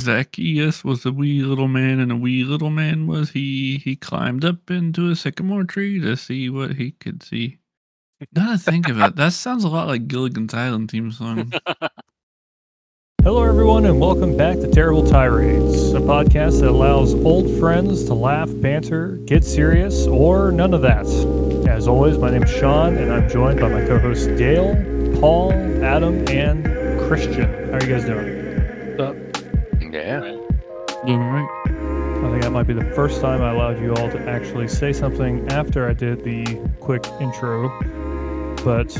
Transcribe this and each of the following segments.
Zacchaeus was a wee little man, and a wee little man was he. He climbed up into a sycamore tree to see what he could see. Now to think of it, that sounds a lot like Gilligan's Island theme song. Hello, everyone, and welcome back to Terrible Tirades, a podcast that allows old friends to laugh, banter, get serious, or none of that. As always, my name is Sean, and I'm joined by my co hosts Dale, Paul, Adam, and Christian. How are you guys doing? Yeah. Doing all right. I think that might be the first time I allowed you all to actually say something after I did the quick intro. But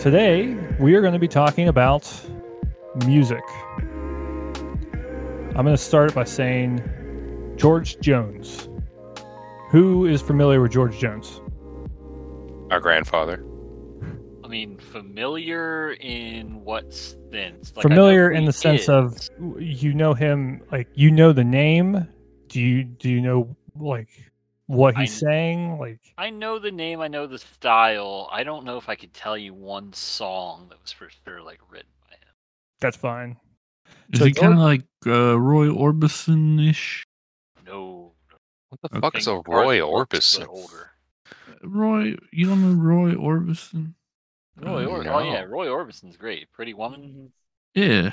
today we are going to be talking about music. I'm going to start by saying George Jones. Who is familiar with George Jones? Our grandfather. I mean, familiar in what sense? Like, familiar in the sense is. of you know him like you know the name do you do you know like what I- he's saying like I know the name, I know the style. I don't know if I could tell you one song that was for sure like written by him. that's fine Is So he kind of like uh, Roy Orbison ish? No, What the Okay. fuck is a Roy Garth Brooks, but Orbison? older. Roy, you don't know Roy Orbison? Roy Uh, Or- Oh yeah. Roy Orbison's great. Pretty Woman. Yeah.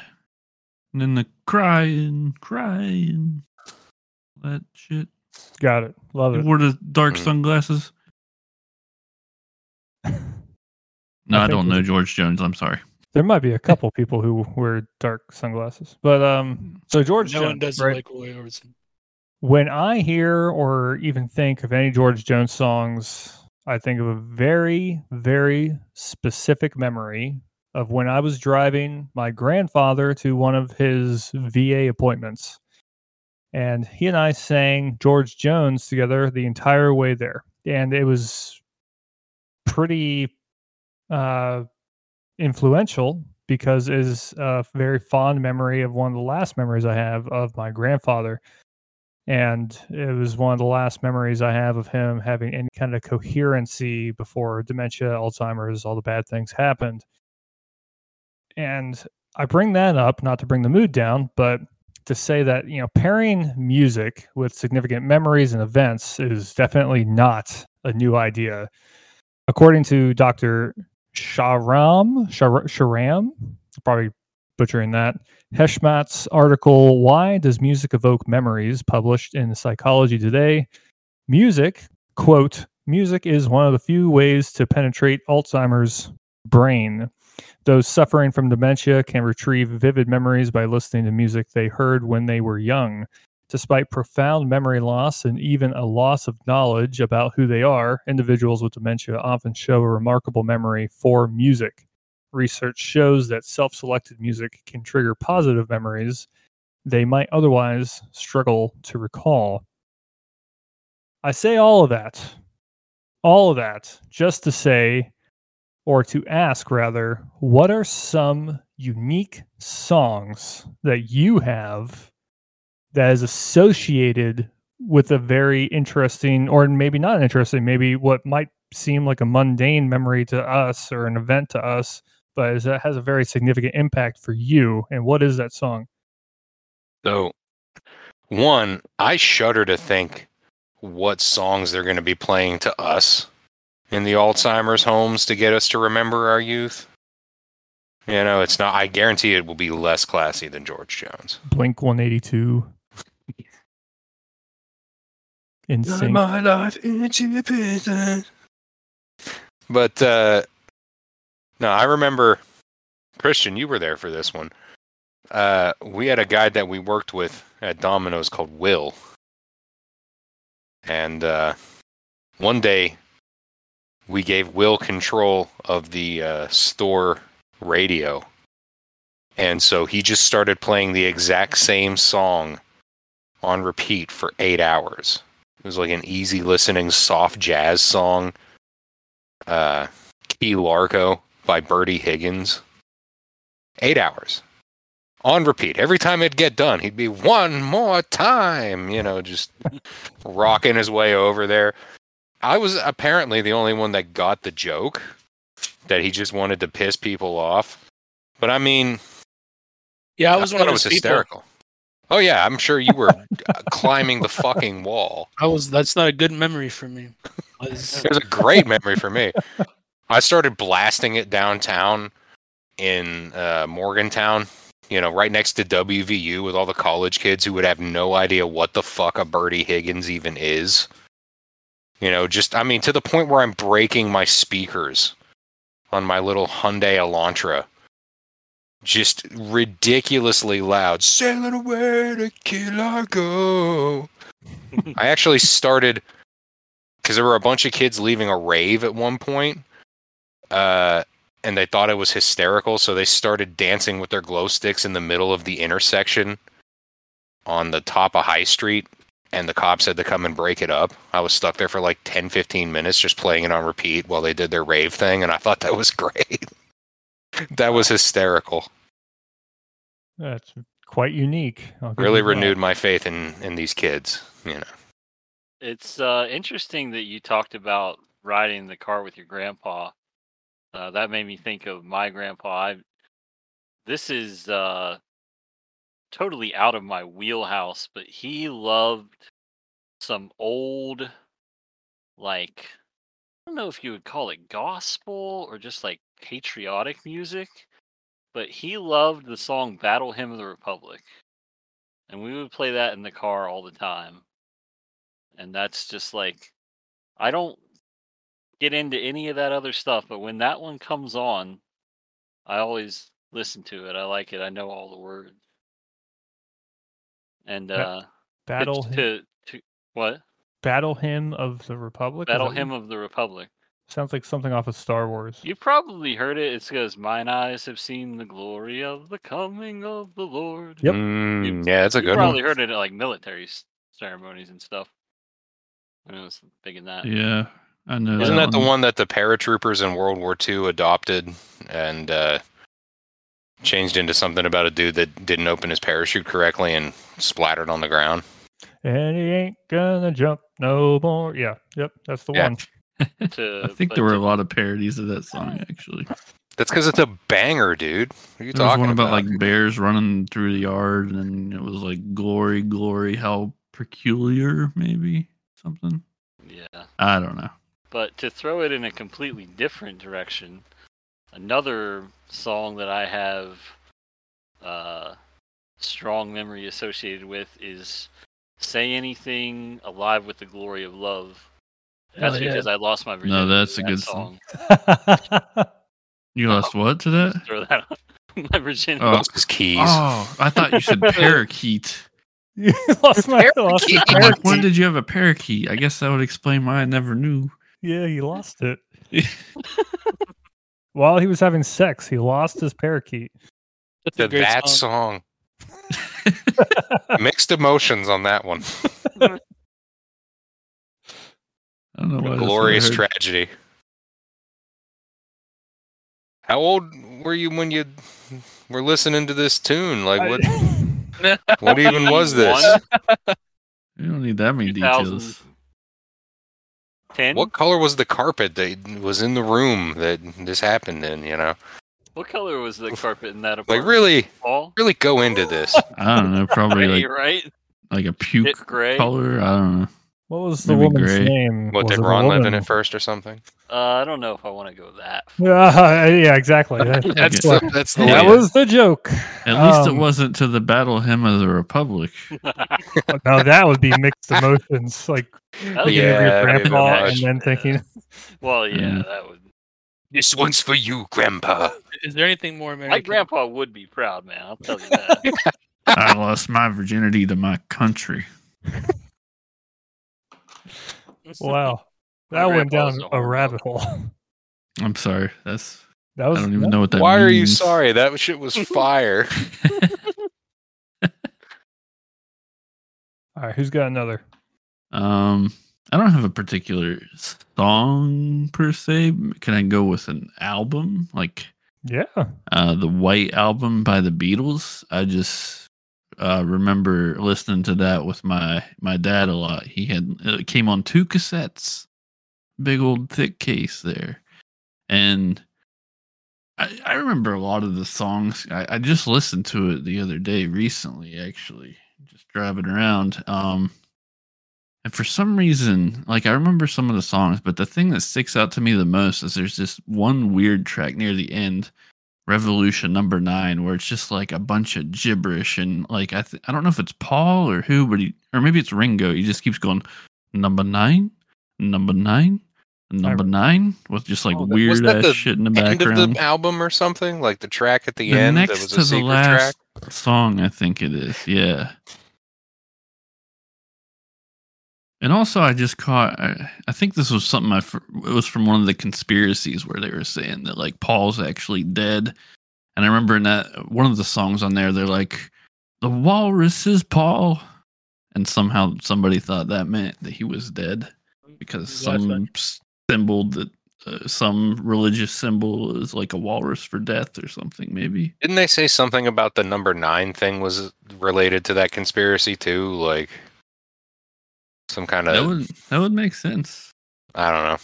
And then the crying, crying, that shit. got it love He it wore the dark Mhm. sunglasses. No, I I, don't know George Jones. I'm sorry. there might be a couple people who wear dark sunglasses but um so george no jones one does right? like Roy Orbison. when i hear or even think of any george jones songs i think of a very very specific memory of when i was driving my grandfather to one of his va appointments. And he and I sang George Jones together the entire way there, and it was pretty uh, influential because it is a very fond memory of one of the last memories I have of my grandfather, and it was one of the last memories I have of him having any kind of coherency before dementia, Alzheimer's, all the bad things happened, and I bring that up not to bring the mood down, but to say that you know pairing music with significant memories and events is definitely not a new idea. According to Dr. Shahram, Shar- Shahram, probably butchering that, Heshmat's article, Why Does Music Evoke Memories, published in Psychology Today, music, quote, music is one of the few ways to penetrate Alzheimer's brain. Those suffering from dementia can retrieve vivid memories by listening to music they heard when they were young. Despite profound memory loss and even a loss of knowledge about who they are, individuals with dementia often show a remarkable memory for music. Research shows that self selected music can trigger positive memories they might otherwise struggle to recall. I say all of that, all of that, just to say or to ask rather, what are some unique songs that you have that is associated with a very interesting, or maybe not interesting, maybe what might seem like a mundane memory to us or an event to us, but is, that has a very significant impact for you? And what is that song? So, one, I shudder to think what songs they're going to be playing to us in the Alzheimer's homes to get us to remember our youth. You know, it's not, I guarantee it will be less classy than George Jones. Blink 182. In my life into prison. But uh no, I remember Christian, you were there for this one. Uh we had a guy that we worked with at Domino's called Will. And uh one day we gave Will control of the uh store radio. And so he just started playing the exact same song on repeat for 8 hours. It was like an easy listening soft jazz song. Uh, Key Largo by Bertie Higgins. Eight hours on repeat. Every time it'd get done, he'd be one more time, you know, just rocking his way over there. I was apparently the only one that got the joke that he just wanted to piss people off. But I mean, Yeah, I I was thought one it of was those people. hysterical. Oh yeah, I'm sure you were uh, climbing the fucking wall. I was. That's not a good memory for me. Was- It was a great memory for me. I started blasting it downtown in uh, Morgantown, you know, right next to WVU with all the college kids who would have no idea what the fuck a Bertie Higgins even is. You know, just, I mean, to the point where I'm breaking my speakers on my little Hyundai Elantra. Just ridiculously loud. Sailing away to kill our go. I actually started because there were a bunch of kids leaving a rave at one point, uh, and they thought it was hysterical, so they started dancing with their glow sticks in the middle of the intersection on the top of High Street, and the cops had to come and break it up. I was stuck there for like 10, 15 minutes just playing it on repeat while they did their rave thing, and I thought that was great. that was hysterical. That's quite unique. Really you that. renewed my faith in in these kids. You know. It's uh, interesting that you talked about riding the car with your grandpa. Uh, that made me think of my grandpa. I, this is uh, totally out of my wheelhouse, but he loved some old, like, I don't know if you would call it gospel or just like patriotic music, but he loved the song Battle Hymn of the Republic. And we would play that in the car all the time and that's just like I don't get into any of that other stuff, but when that one comes on, I always listen to it. I like it. I know all the words. And Ba- uh Battle to, hymn, to, to what? Battle hymn of the Republic. Battle that- Hymn of the Republic. sounds like something off of Star Wars. You probably heard it. It's because mine eyes have seen the glory of the coming of the Lord. Yep. Mm, yeah, it's a good probably one. Probably heard it at like military ceremonies and stuff. I know it's big in that. Yeah, I know. Isn't that the one. one that the paratroopers in World War II adopted and uh, changed into something about a dude that didn't open his parachute correctly and splattered on the ground? And he ain't gonna jump no more. Yeah, yep, that's the Yeah. one. To, I think there were to- a lot of parodies of that song actually. That's because it's a banger, dude. What are you There was one about, about? like bears running through the yard, and it was like glory, glory, how peculiar, maybe something. Yeah. I don't know. But to throw it in a completely different direction, another song that I have uh, strong memory associated with is "Say Anything Alive with the Glory of Love." That's Hell yeah. because I lost my virginity. No, that's a that good song. yeah, You lost what to that? Throw that on my virginity. Oh. Lost his keys. Oh, I thought you said parakeet. you lost my lost the Parakeet. Like, when did you have a parakeet? I guess that would explain why I never knew. Yeah, he lost it. While he was having sex, he lost his parakeet. That's a that song. song. Mixed emotions on that one. I don't know what I Glorious heard. tragedy. How old were you when you were listening to this tune? Like what? What even was this? You don't need that many 2000. details. Ten. What color was the carpet that was in the room that this happened in? You know, What color was the carpet in that like really, Paul? really go into this. I don't know. Probably like right? like a puke gray. color. I don't know. What was the Maybe woman's gray. name? What Was did it Ron live in woman? first or something? Uh, I don't know if I want to go that. Yeah, yeah, exactly. That, Okay. That's what- the, that's the that way. was the joke. At least it Um, wasn't to the Battle Hymn of the Republic. Now that would be mixed emotions, like That thinking Yeah, of your grandpa and then thinking, Well, yeah, Yeah. that would. This one's for you, Grandpa. Is there anything more American? My grandpa would be proud, man. I'll tell you that. I lost my virginity to my country. "Wow, that went down a a rabbit hole." I'm sorry. That's That was I don't even know what that Why are you sorry? That shit was fire. All right, who's got another? Um, I don't have a particular song per se. Can I go with an album like Yeah, uh, the White Album by the Beatles? I just uh, remember listening to that with my my dad a lot. He had it came on two cassettes, big old thick case there, and I, I remember a lot of the songs. I, I just listened to it the other day, recently, actually, just driving around. Um, and for some reason, like I remember some of the songs, but the thing that sticks out to me the most is there's this one weird track near the end, Revolution Number Nine, where it's just like a bunch of gibberish and like I th- I don't know if it's Paul or who, but he or maybe it's Ringo. He just keeps going number nine, number nine, number nine with just like Oh, weird ass the shit in the background. End of the album or something like the track at the, The end. next that was to a the last track. song, I think it is. Yeah. And also, I just caught. I, I think this was something I. It was from one of the conspiracies where they were saying that like Paul's actually dead. And I remember in that one of the songs on there, they're like, "The walrus is Paul," and somehow somebody thought that meant that he was dead because Gotcha. some symbol that uh, some religious symbol is like a walrus for death or something. Maybe. Didn't they say something about the number nine thing was related to that conspiracy too? Like some kind of That would that would make sense. I don't know.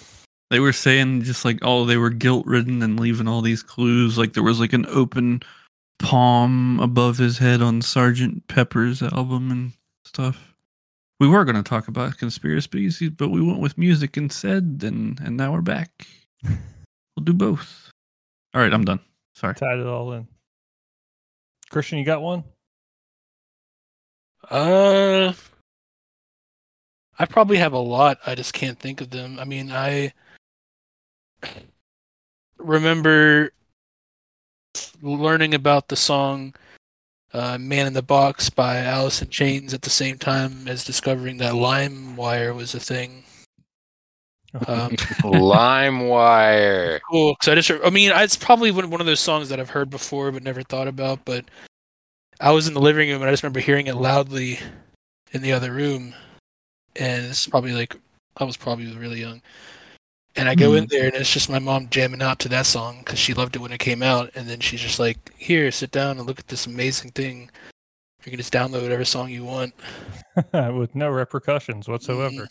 They were saying just like oh they were guilt ridden and leaving all these clues. Like there was like an open palm above his head on Sergeant Pepper's album and stuff. We were going to talk about conspiracies, but we went with music instead, and and now we're back. We'll do both. All right, I'm done. Sorry. Tied it all in. Christian, you got one? Uh, I probably have a lot. I just can't think of them. I mean, I remember learning about the song uh, "Man in the Box" by Alice in Chains at the same time as discovering that LimeWire was a thing. Um, LimeWire. cool. Because I just, I mean, it's probably one of those songs that I've heard before but never thought about. But I was in the living room and I just remember hearing it loudly in the other room, and it's probably like I was probably really young. And I go in there and it's just my mom jamming out to that song because she loved it when it came out, and then she's just like, "Here, sit down and look at this amazing thing. You can just download whatever song you want." With no repercussions whatsoever. Mhm.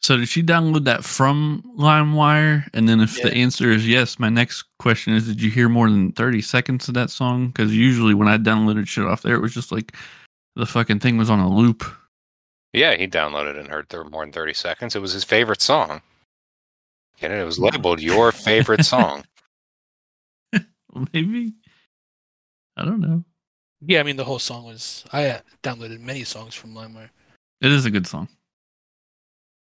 So did she download that from LimeWire? And then if the answer is yes, my next question is: Did you hear more than thirty seconds of that song? Because usually when I downloaded shit off there, it was just like the fucking thing was on a loop. Yeah, he downloaded and heard there more than thirty seconds. It was his favorite song. And it? It was labeled your favorite song. Maybe I don't know. Yeah, I mean the whole song was. I uh, downloaded many songs from LimeWire. It is a good song.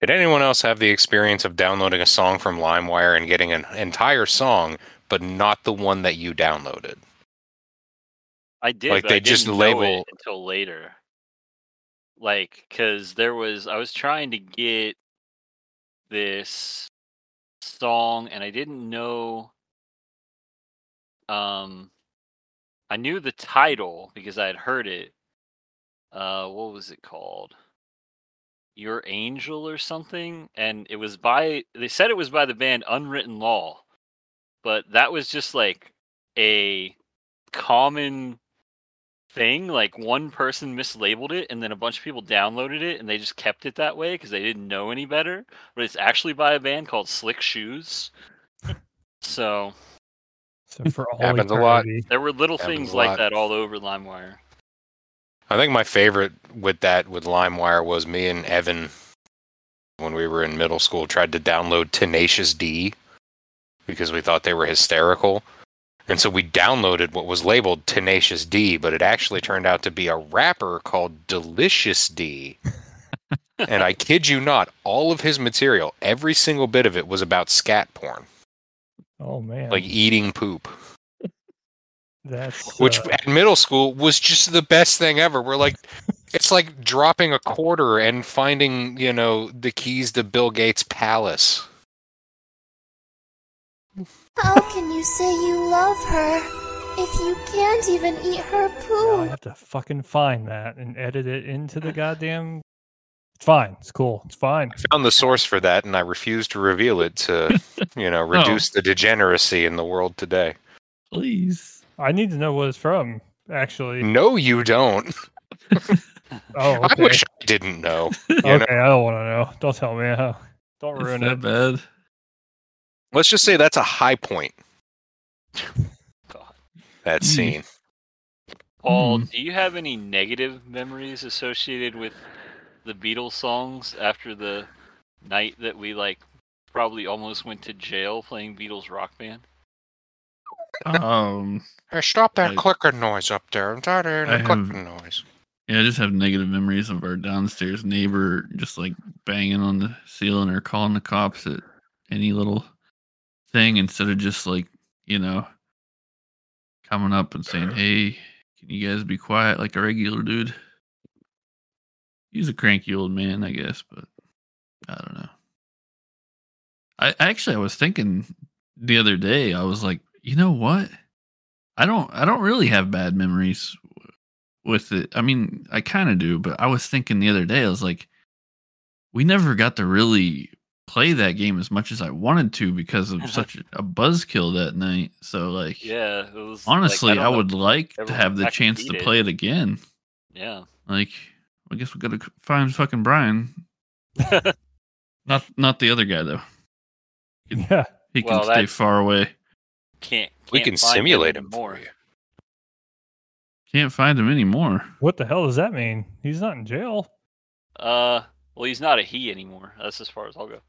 Did anyone else have the experience of downloading a song from LimeWire and getting an entire song, but not the one that you downloaded? I did. Like, but they I just didn't know it label- until later. Like, because there was, I was trying to get this song, and I didn't know. Um, I knew the title because I had heard it. Uh, what was it called? Your Angel or something, and it was by. They said it was by the band Unwritten Law, but that was just like a common thing like one person mislabeled it and then a bunch of people downloaded it and they just kept it that way because they didn't know any better. But it's actually by a band called slick shoes. So So for all Happens a lot. there were little Happens things like that all over limewire. I think my favorite with that with LimeWire was me and Evan when we were in middle school tried to download Tenacious D because we thought they were hysterical. And so we downloaded what was labeled Tenacious D, but it actually turned out to be a rapper called Delicious D. and I kid you not, all of his material, every single bit of it was about scat porn, Oh man. like eating poop. that's which uh, at middle school was just the best thing ever. We're like, it's like dropping a quarter and finding, you know, the keys to Bill Gates' palace. How can you say you love her if you can't even eat her poo? I have to fucking find that and edit it into the goddamn. It's fine. It's cool. It's fine. I found the source for that, and I refuse to reveal it to, you know, oh. reduce the degeneracy in the world today. Please. I need to know what it's from. Actually. No, you don't. Oh, I wish I didn't know. You okay, know? I don't want to know. Don't tell me. Huh? Don't Is ruin that it. bad? Let's just say that's a high point. God. That Mm. scene. Paul, Hmm. do you have any negative memories associated with the Beatles songs after the night that we like probably almost went to jail playing Beatles rock band? Um, Hey, stop that I- clicking noise up there. I'm tired of hearing I the have- clicking noise. yeah, I just have negative memories of our downstairs neighbor just like banging on the ceiling or calling the cops at any little thing instead of just like, you know, coming up and saying, Hey, can you guys be quiet like a regular dude? He's a cranky old man, I guess, but I don't know. I actually I was thinking the other day, I was like, you know what? I don't I don't really have bad memories with it. I mean, I kind of do, but I was thinking the other day, I was like, we never got to really play that game as much as I wanted to because of such a buzzkill that night. So, like, Yeah, it was. like, honestly, I, would like to have the chance to beat it. play it again. Yeah. Like, I guess we got to find fucking Brian. not not the other guy though. Yeah. He can Well, stay far away. Can't. We can't can simulate him anymore. for you. Can't find him anymore. What the hell does that mean? He's not in jail. Uh, well, he's not a he anymore. That's as far as I'll go.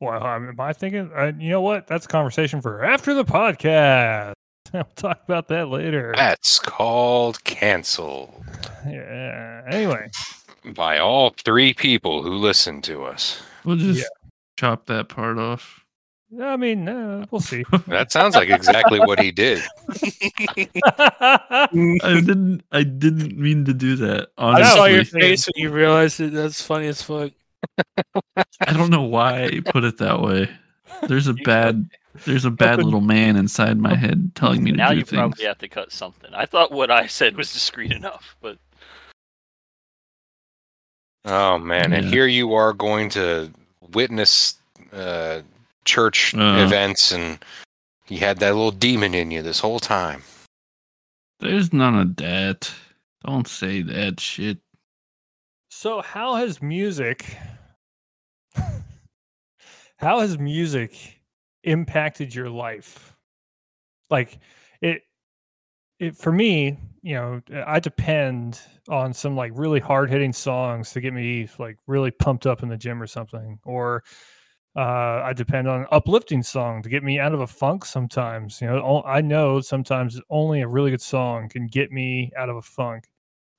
Well, am I thinking? Uh, you know what? That's a conversation for after the podcast. We'll talk about that later. That's called cancel Yeah. Anyway, by all three people who listen to us. We'll just Yeah. chop that part off. I mean, uh, we'll see. That sounds like exactly what he did. I didn't. I didn't mean to do that. I saw your face when you realized it. That's funny as fuck. I don't know why I put it that way. There's a bad. There's a bad little man inside my head telling me to Now do you things. probably have to cut something. I thought what I said was discreet enough, but Oh man, and here you are going to witness uh, church Uh. events, and you had that little demon in you this whole time. There's none of that. Don't say that shit. so, how has music? how has music impacted your life? Like it, it for me, you know, I depend on some like really hard hitting songs to get me like really pumped up in the gym or something, or uh, I depend on an uplifting song to get me out of a funk. Sometimes, you know, I know sometimes only a really good song can get me out of a funk.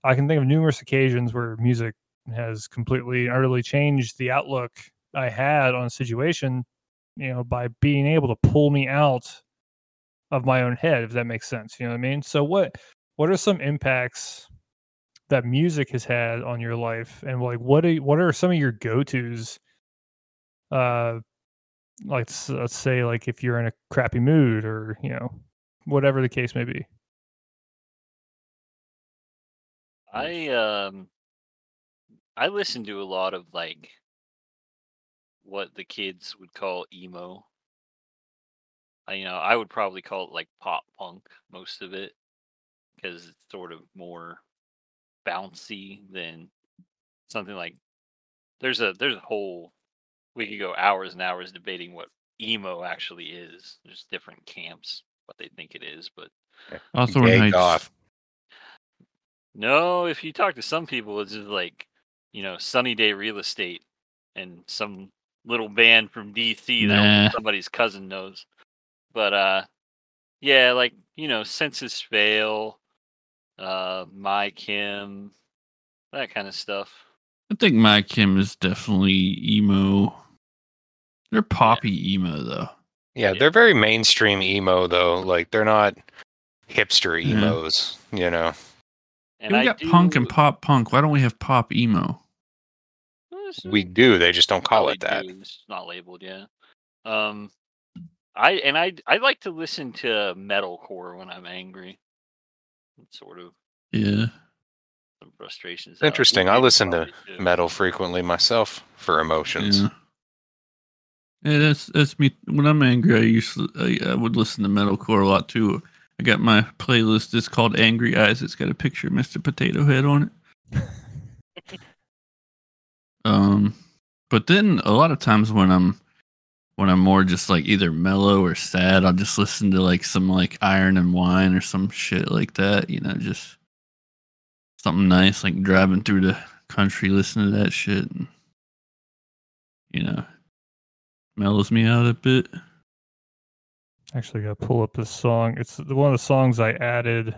I can think of numerous occasions where music has completely utterly changed the outlook I had on a situation, you know, by being able to pull me out of my own head, if that makes sense. You know what I mean? So what what are some impacts that music has had on your life? And like what are what are some of your go-tos? Uh like s- let's say like if you're in a crappy mood or, you know, whatever the case may be. I um I listen to a lot of like what the kids would call emo. I, you know, I would probably call it like pop punk most of it because it's sort of more bouncy than something like there's a there's a whole we could go hours and hours debating what emo actually is. There's different camps what they think it is, but also Gay Heights. No, if you talk to some people, it's just like, you know, Sunny Day Real Estate and some little band from DC that somebody's cousin knows. But uh yeah, like, you know, Senses Fail, uh My Chem, that kind of stuff. I think My Chem is definitely emo. They're poppy emo though. Yeah, Yeah. they're very mainstream emo though. Like they're not hipster Yeah. emos, you know. And we I got punk and pop punk. Why don't we have pop emo? We do, they just don't call probably it that. do, It's not labeled, yeah. Um I and I I like to listen to metalcore when I'm angry. It's sort of Mm-hmm. Yeah. some frustrations. Interesting. I listen to too. Metal frequently myself for emotions. Yeah. Yeah, that's that's me. When I'm angry, I usually I, I would listen to metalcore a lot too. I got my playlist. It's called Angry Eyes. It's got a picture of Mr. Potato Head on it. um, but then a lot of times when I'm when I'm more just like either mellow or sad, I'll just listen to like some like Iron and Wine or some shit like that. You know, just something nice, like driving through the country, listening to that shit. And, you know, mellows me out a bit. Actually, got to pull up this song. It's the- one of the songs I added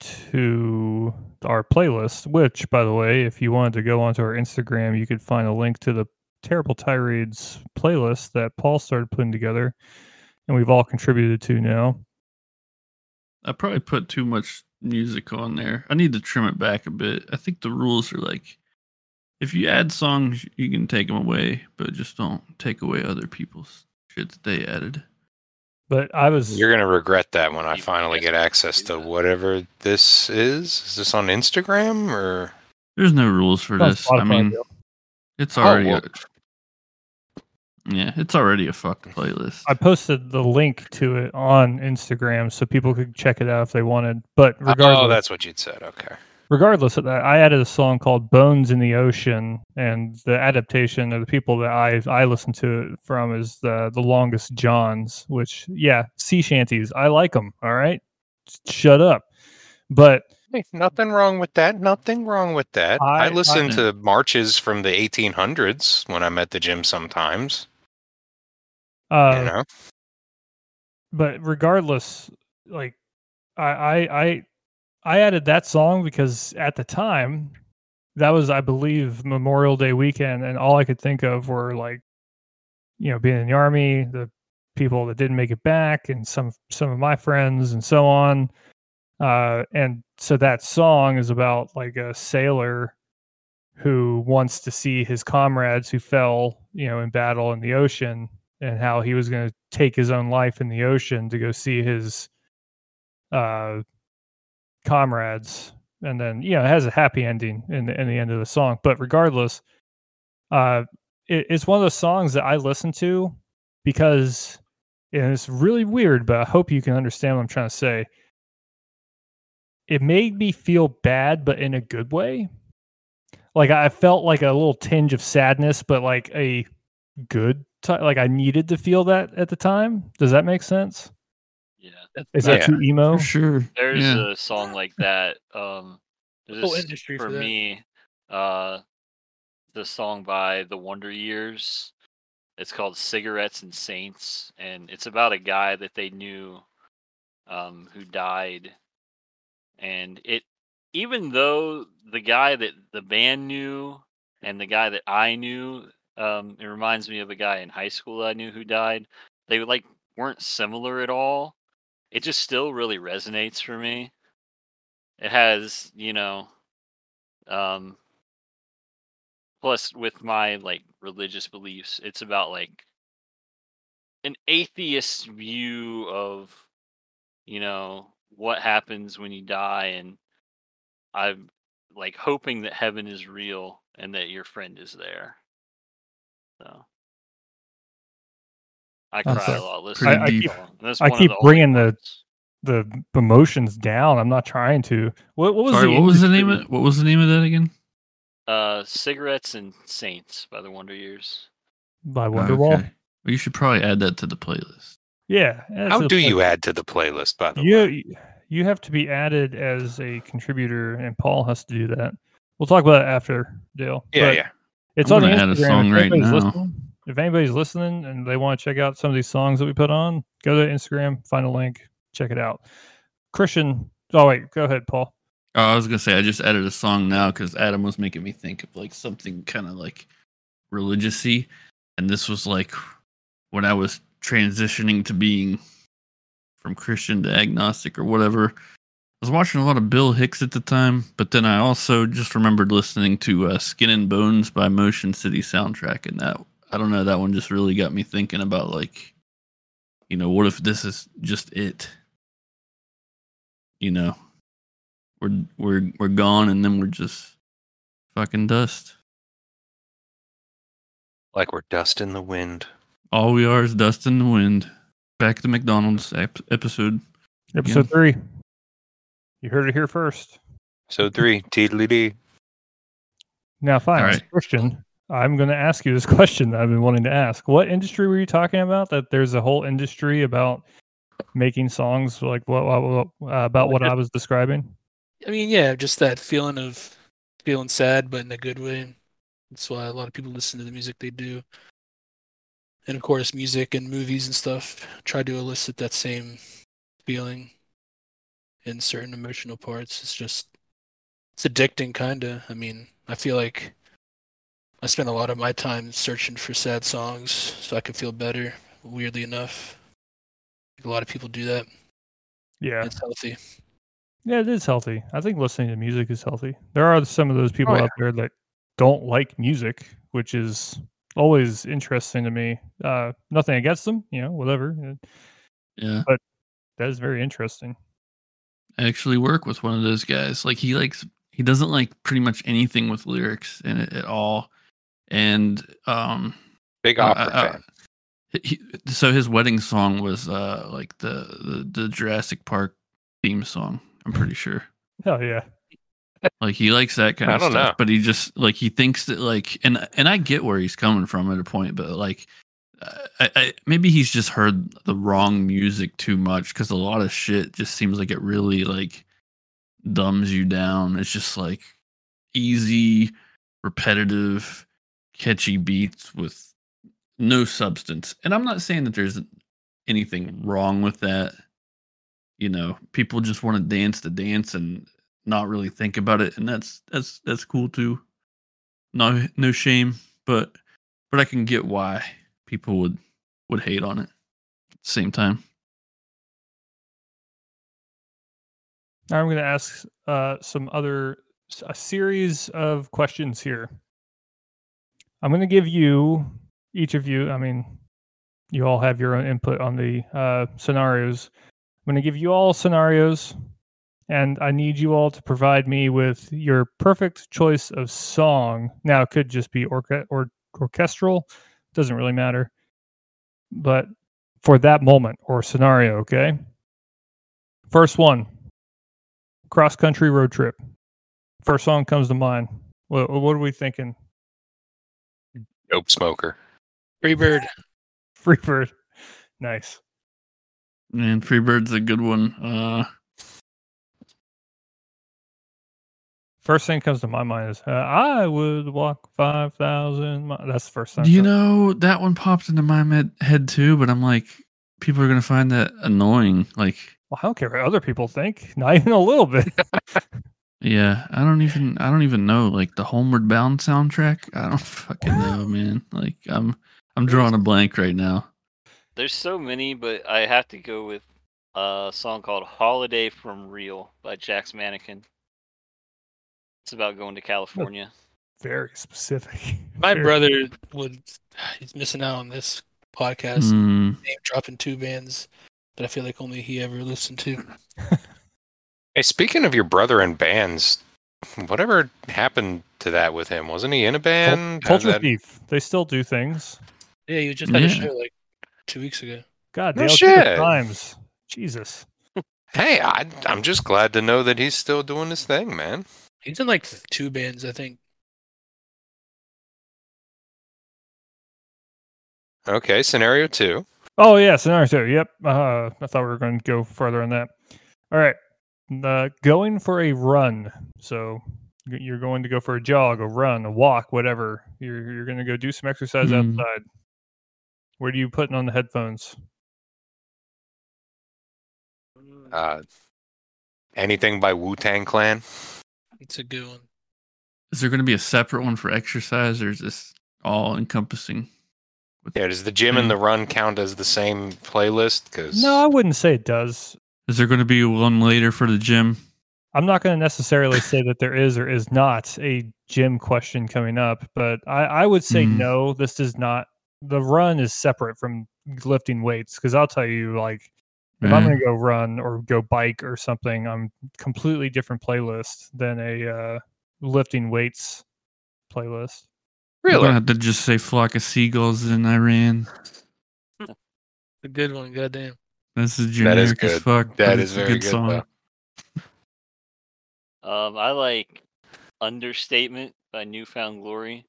to our playlist. Which, by the way, if you wanted to go onto our Instagram, you could find a link to the Terrible Tirades playlist that Paul started putting together, and we've all contributed to now. I probably put too much music on there. I need to trim it back a bit. I think the rules are like if you add songs, you can take them away, but just don't take away other people's shit that they added. But I was You're gonna regret that when I finally get access to whatever this is. Is this on Instagram or? There's no rules for it's this. I mean, Dale. it's Oh, already well, a, yeah, it's already a fucked playlist. I posted the link to it on Instagram so people could check it out if they wanted. But oh, regardless, oh, that's what you'd said. Okay. Regardless of that, I added a song called "Bones in the Ocean," and the adaptation of the people that I I listen to it from is the the Longest Johns, which yeah, sea shanties. I like them. All right, Just shut up. But Hey, nothing wrong with that. Nothing wrong with that. I, I- listen I- to marches from the 1800s when I'm at the gym sometimes. uh, you know, but regardless, like I, I I I added that song because at the time that was I believe Memorial Day weekend and all I could think of were like you know being in the army, the people that didn't make it back and some some of my friends and so on. Uh and so that song is about like a sailor who wants to see his comrades who fell, you know, in battle in the ocean and how he was going to take his own life in the ocean to go see his uh comrades and then you know it has a happy ending in the in the end of the song but regardless uh it, it's one of those songs that i listen to because and it's really weird but i hope you can understand what i'm trying to say. It made me feel bad but in a good way. Like i felt like a little tinge of sadness but like a good ti like i needed to feel that at the time. Does that make sense Yeah. is that Yeah. too emo For sure. There's yeah. a song like that. Um, there's Whole industry for for me. Uh, the song by the Wonder Years. It's called "Cigarettes and Saints," and it's about a guy that they knew, um, who died. And it, even though the guy that the band knew and the guy that I knew, um, it reminds me of a guy in high school I knew who died. They like weren't similar at all it just still really resonates for me. It has, you know, um plus with my like religious beliefs, it's about like an atheist view of you know what happens when you die and I'm like hoping that heaven is real and that your friend is there. So I cry a a lot listening pretty to deep- this song. That's I one of keep the bringing the- the emotions down. I'm not trying to. What, what was Sorry, the what was the name of what was the name of that again? Uh, Cigarettes and Saints by the Wonder Years. by Oh, Wonderwall? okay. Well, you should probably add that to the playlist. Yeah. how to the do you add to the playlist? By the way, You you have to be added as a contributor, and Paul has to do that. We'll talk about it after Dale. yeah, But yeah. It's I'm on the add a Instagram. song right now. Listening, if anybody's listening and they want to check out some of these songs that we put on, go to Instagram, find a link, check it out. Christian. Oh wait, go ahead, Paul. Oh, I was gonna say I just added a song now because Adam was making me think of like something kind of like religiousy, and this was like when I was transitioning to being from Christian to agnostic or whatever. I was watching a lot of Bill Hicks at the time, but then I also just remembered listening to uh, "Skin and Bones" by Motion City Soundtrack, and that I don't know that one just really got me thinking about like, you know, what if this is just it? You know, we're we're we're gone and then we're just fucking dust. Like we're dust in the wind. All we are is dust in the wind. Back to McDonald's ep- episode. Episode three. You heard it here first. So three, teedly dee. Now, fine, All right. Christian. I'm going to ask you this question that I've been wanting to ask. What industry were you talking about? That there's a whole industry about making songs like what, what, what uh, about what I was describing? I mean, yeah, just that feeling of feeling sad, but in a good way. That's why a lot of people listen to the music they do. And of course, music and movies and stuff try to elicit that same feeling in certain emotional parts. It's just, it's addicting, kind of. I mean, I feel like I spend a lot of my time searching for sad songs so I can feel better, weirdly enough. a lot of people do that. Yeah. It's healthy. Yeah, it is healthy. I think listening to music is healthy. There are some of those people Oh, yeah. out there that don't like music, which is always interesting to me. Uh, nothing against them, you know, whatever. Yeah, but That is very interesting. I actually work with one of those guys. Like he likes he doesn't like pretty much anything with lyrics in it at all. And um Big opera uh, fan. he, so his wedding song was uh like the, the the Jurassic Park theme song, I'm pretty sure. Hell yeah. Like he likes that kind I of don't stuff, know. but he just like he thinks that like and and I get where he's coming from at a point, but like uh, I, I, maybe he's just heard the wrong music too much because a lot of shit just seems like it really like dumbs you down. It's just like easy, repetitive, catchy beats with no substance. And I'm not saying that there's anything wrong with that. You know, people just want to dance to dance and not really think about it, and that's that's that's cool too. No no shame, but but I can get why people would would hate on it at the same time. Now I'm going to ask uh, some other a series of questions here. I'm going to give you each of you. I mean, you all have your own input on the uh, scenarios. I'm going to give you all scenarios, and I need you all to provide me with your perfect choice of song. Now, it could just be orca- or orchestral, doesn't really matter, but for that moment or scenario, okay. First one, cross country road trip. First song comes to mind. What, what are we thinking? Dope smoker. Free bird. Freebird. Nice. And Freebird's a good one. Uh, First thing comes to my mind is uh, I would walk 5,000 miles. That's the first thing. you know that one popped into my med- head too? But I'm like, people are gonna find that annoying. Like, Well, I don't care what other people think. Not even a little bit. yeah, I don't even I don't even know like the Homeward Bound soundtrack. I don't fucking know, man. Like, I'm I'm drawing a blank right now. There's so many, but I have to go with a song called "Holiday from Real" by Jack's Mannequin. It's about going to California. Very specific. My Very- brother would. He's missing out on this podcast. Mm, Name dropping two bands that I feel like only he ever listened to. Hey, speaking of your brother and bands, whatever happened to that with him? Wasn't he in a band? How's Culture that- Thief. They still do things. Yeah, you just had a show like two weeks ago. God, No Dale, shit. times. Jesus. Hey, I, I'm just glad to know that he's still doing his thing, man. He's in like two bands, I think. Okay, scenario two. Oh yeah, scenario two. Yep. Uh, I thought we were going to go further on that. All right. Uh, going for a run. So you're going to go for a jog, a run, a walk, whatever. You're you're going to go do some exercise Mhm. outside. Where do you putting on the headphones? Uh, anything by Wu Tang Clan? It's a good one. is there gonna be a separate one for exercise, or is this all encompassing? Yeah, does the gym and the run count as the same playlist? Because No, I wouldn't say it does. Is there going to be one later for the gym? I'm not going to necessarily say that there is or is not a gym question coming up, but I, I would say Mhm. no. This is not. The run is separate from lifting weights because I'll tell you, like, if I'm going to go run or go bike or something, I'm completely different playlist than a uh, lifting weights playlist. Really, gonna have to just say flock of seagulls in I Ran. A good one, goddamn. This is That is generic as good. fuck. That but a very good, though. Um, I like "Understatement" by New Found Glory.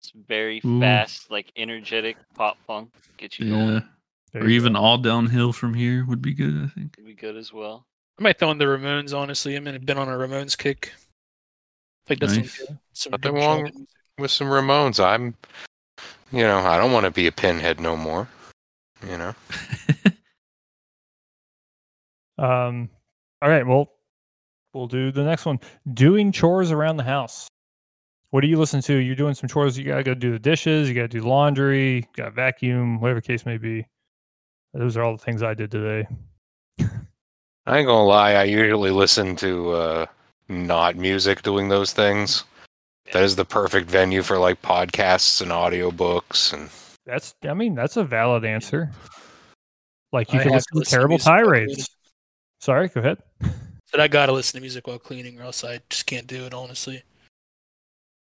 It's very Ooh. fast, like energetic pop punk. Get you going. Yeah. There Or you even go. all downhill from here would be good, I think. Could be good as well. I might throw in the Ramones. Honestly, I mean, I've been on a Ramones kick. Like that's Nice. some, some Nothing wrong. With some Ramones, I'm, you know, I don't want to be a pinhead no more. You know, Um, all right. Well, we'll do the next one. Doing chores around the house. What do you listen to? You're doing some chores. You gotta go do the dishes. You gotta do laundry. You gotta vacuum. Whatever the case may be. Those are all the things I did today. I ain't gonna lie. I usually listen to uh, not music doing those things. That is the perfect venue for like podcasts and audiobooks and That's. I mean, that's a valid answer. Like you I can listen to to listen terrible music tirades. Cleaning. Sorry. Go ahead. But I gotta listen to music while cleaning, or else I just can't do it. Honestly,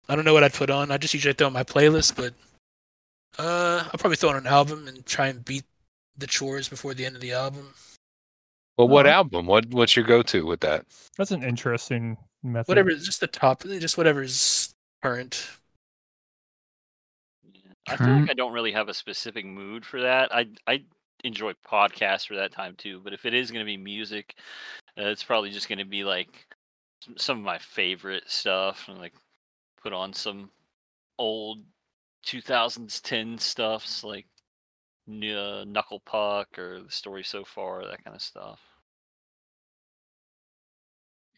I don't know what I'd put on. I just usually throw on my playlist, but uh, I'll probably throw on an album and try and beat the chores before the end of the album. well, what Oh. album? What what's your go to with that? That's an interesting method. Whatever, just the top, just whatever's current. I feel Current- like I don't really have a specific mood for that. I I enjoy podcasts for that time too. But if it is going to be music, uh, it's probably just going to be like some, of my favorite stuff, and like put on some old 2000s 10 stuffs like uh, Knuckle Puck or the story so far, that kind of stuff.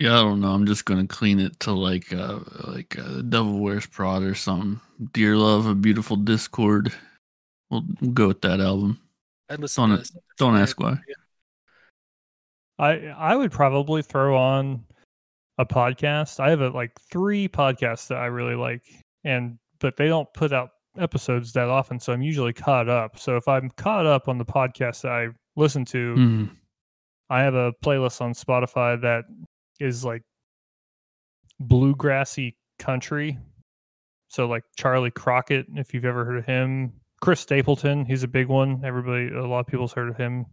Yeah, I don't know. I'm just gonna clean it to like uh like uh, Devil Wears Prada or something. Dear Love, a Beautiful Discord. We'll, we'll go with that album. I'd listen Don't to it- this. Don't ask why. I I would probably throw on a podcast. I have a, like three podcasts that I really like, and but they don't put out episodes that often, so I'm usually caught up. So if I'm caught up on the podcast that I listen to, Mm. I have a playlist on Spotify that is like bluegrassy country. So like Charley Crockett, if you've ever heard of him, Chris Stapleton, he's a big one. Everybody, a lot of people's heard of him.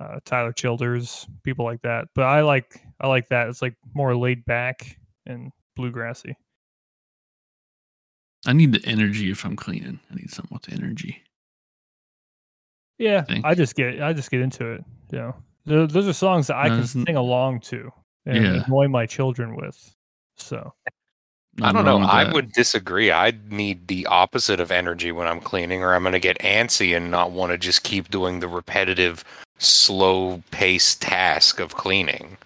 Uh, Tyler Childers, people like that. But I like I like that. It's like more laid back and bluegrassy. I need the energy if I'm cleaning. I need something with energy. Yeah, think. I just get I just get into it. You know, Th- those are songs that I No, can sing along to and Yeah. annoy my children with. So I don't know. I that. would disagree. I need the opposite of energy when I'm cleaning, or I'm going to get antsy and not want to just keep doing the repetitive, slow paced task of cleaning.